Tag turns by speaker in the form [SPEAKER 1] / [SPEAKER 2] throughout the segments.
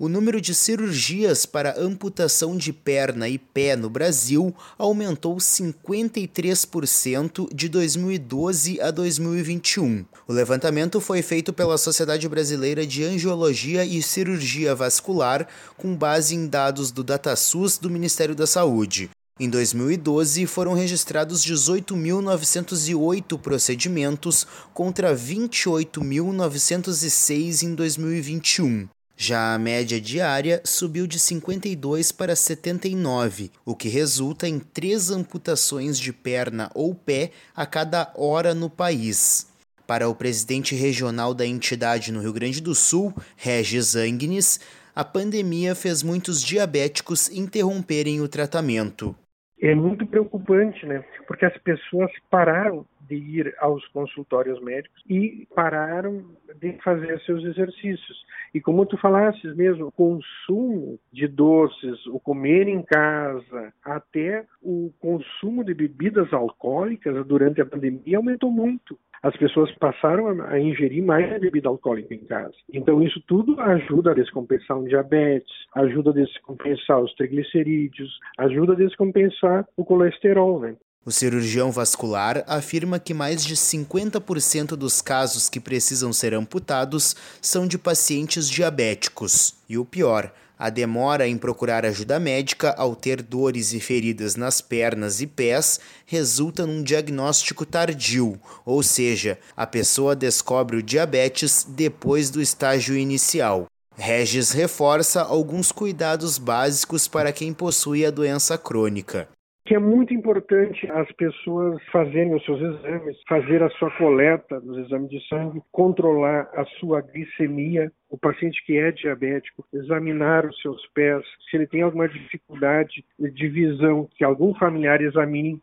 [SPEAKER 1] O número de cirurgias para amputação de perna e pé no Brasil aumentou 53% de 2012 a 2021. O levantamento foi feito pela Sociedade Brasileira de Angiologia e Cirurgia Vascular, com base em dados do DataSUS do Ministério da Saúde. Em 2012, foram registrados 18.908 procedimentos contra 28.906 em 2021. Já a média diária subiu de 52 para 79, o que resulta em três amputações de perna ou pé a cada hora no país. Para o presidente regional da entidade no Rio Grande do Sul, Regis Angnes, a pandemia fez muitos diabéticos interromperem o tratamento.
[SPEAKER 2] É muito preocupante, né? Porque as pessoas pararam de ir aos consultórios médicos e pararam de fazer seus exercícios. E como tu falasses mesmo, o consumo de doces, o comer em casa, até o consumo de bebidas alcoólicas durante a pandemia aumentou muito as pessoas passaram a ingerir mais bebida alcoólica em casa. Então, isso tudo ajuda a descompensar um diabetes, ajuda a descompensar os triglicerídeos, ajuda a descompensar o colesterol, né?
[SPEAKER 1] O cirurgião vascular afirma que mais de 50% dos casos que precisam ser amputados são de pacientes diabéticos. E o pior, a demora em procurar ajuda médica ao ter dores e feridas nas pernas e pés resulta num diagnóstico tardio, ou seja, a pessoa descobre o diabetes depois do estágio inicial. Regis reforça alguns cuidados básicos para quem possui a doença crônica
[SPEAKER 2] que é muito importante as pessoas fazerem os seus exames, fazer a sua coleta dos exames de sangue, controlar a sua glicemia, o paciente que é diabético, examinar os seus pés, se ele tem alguma dificuldade de visão, que algum familiar examine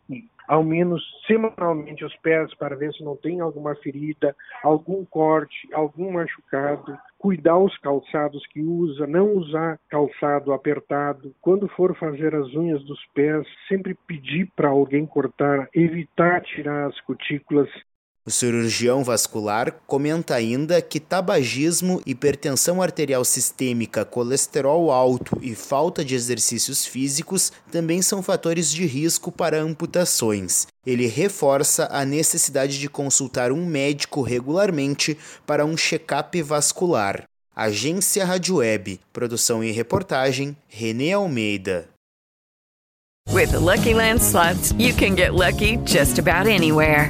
[SPEAKER 2] ao menos semanalmente os pés para ver se não tem alguma ferida, algum corte, algum machucado, cuidar os calçados que usa, não usar calçado apertado. Quando for fazer as unhas dos pés, sempre pedir para alguém cortar, evitar tirar as cutículas
[SPEAKER 1] o cirurgião vascular comenta ainda que tabagismo, hipertensão arterial sistêmica, colesterol alto e falta de exercícios físicos também são fatores de risco para amputações. Ele reforça a necessidade de consultar um médico regularmente para um check-up vascular. Agência Rádio Web, produção e reportagem, Renê Almeida.
[SPEAKER 3] With the Lucky Land slots, you can get lucky just about anywhere.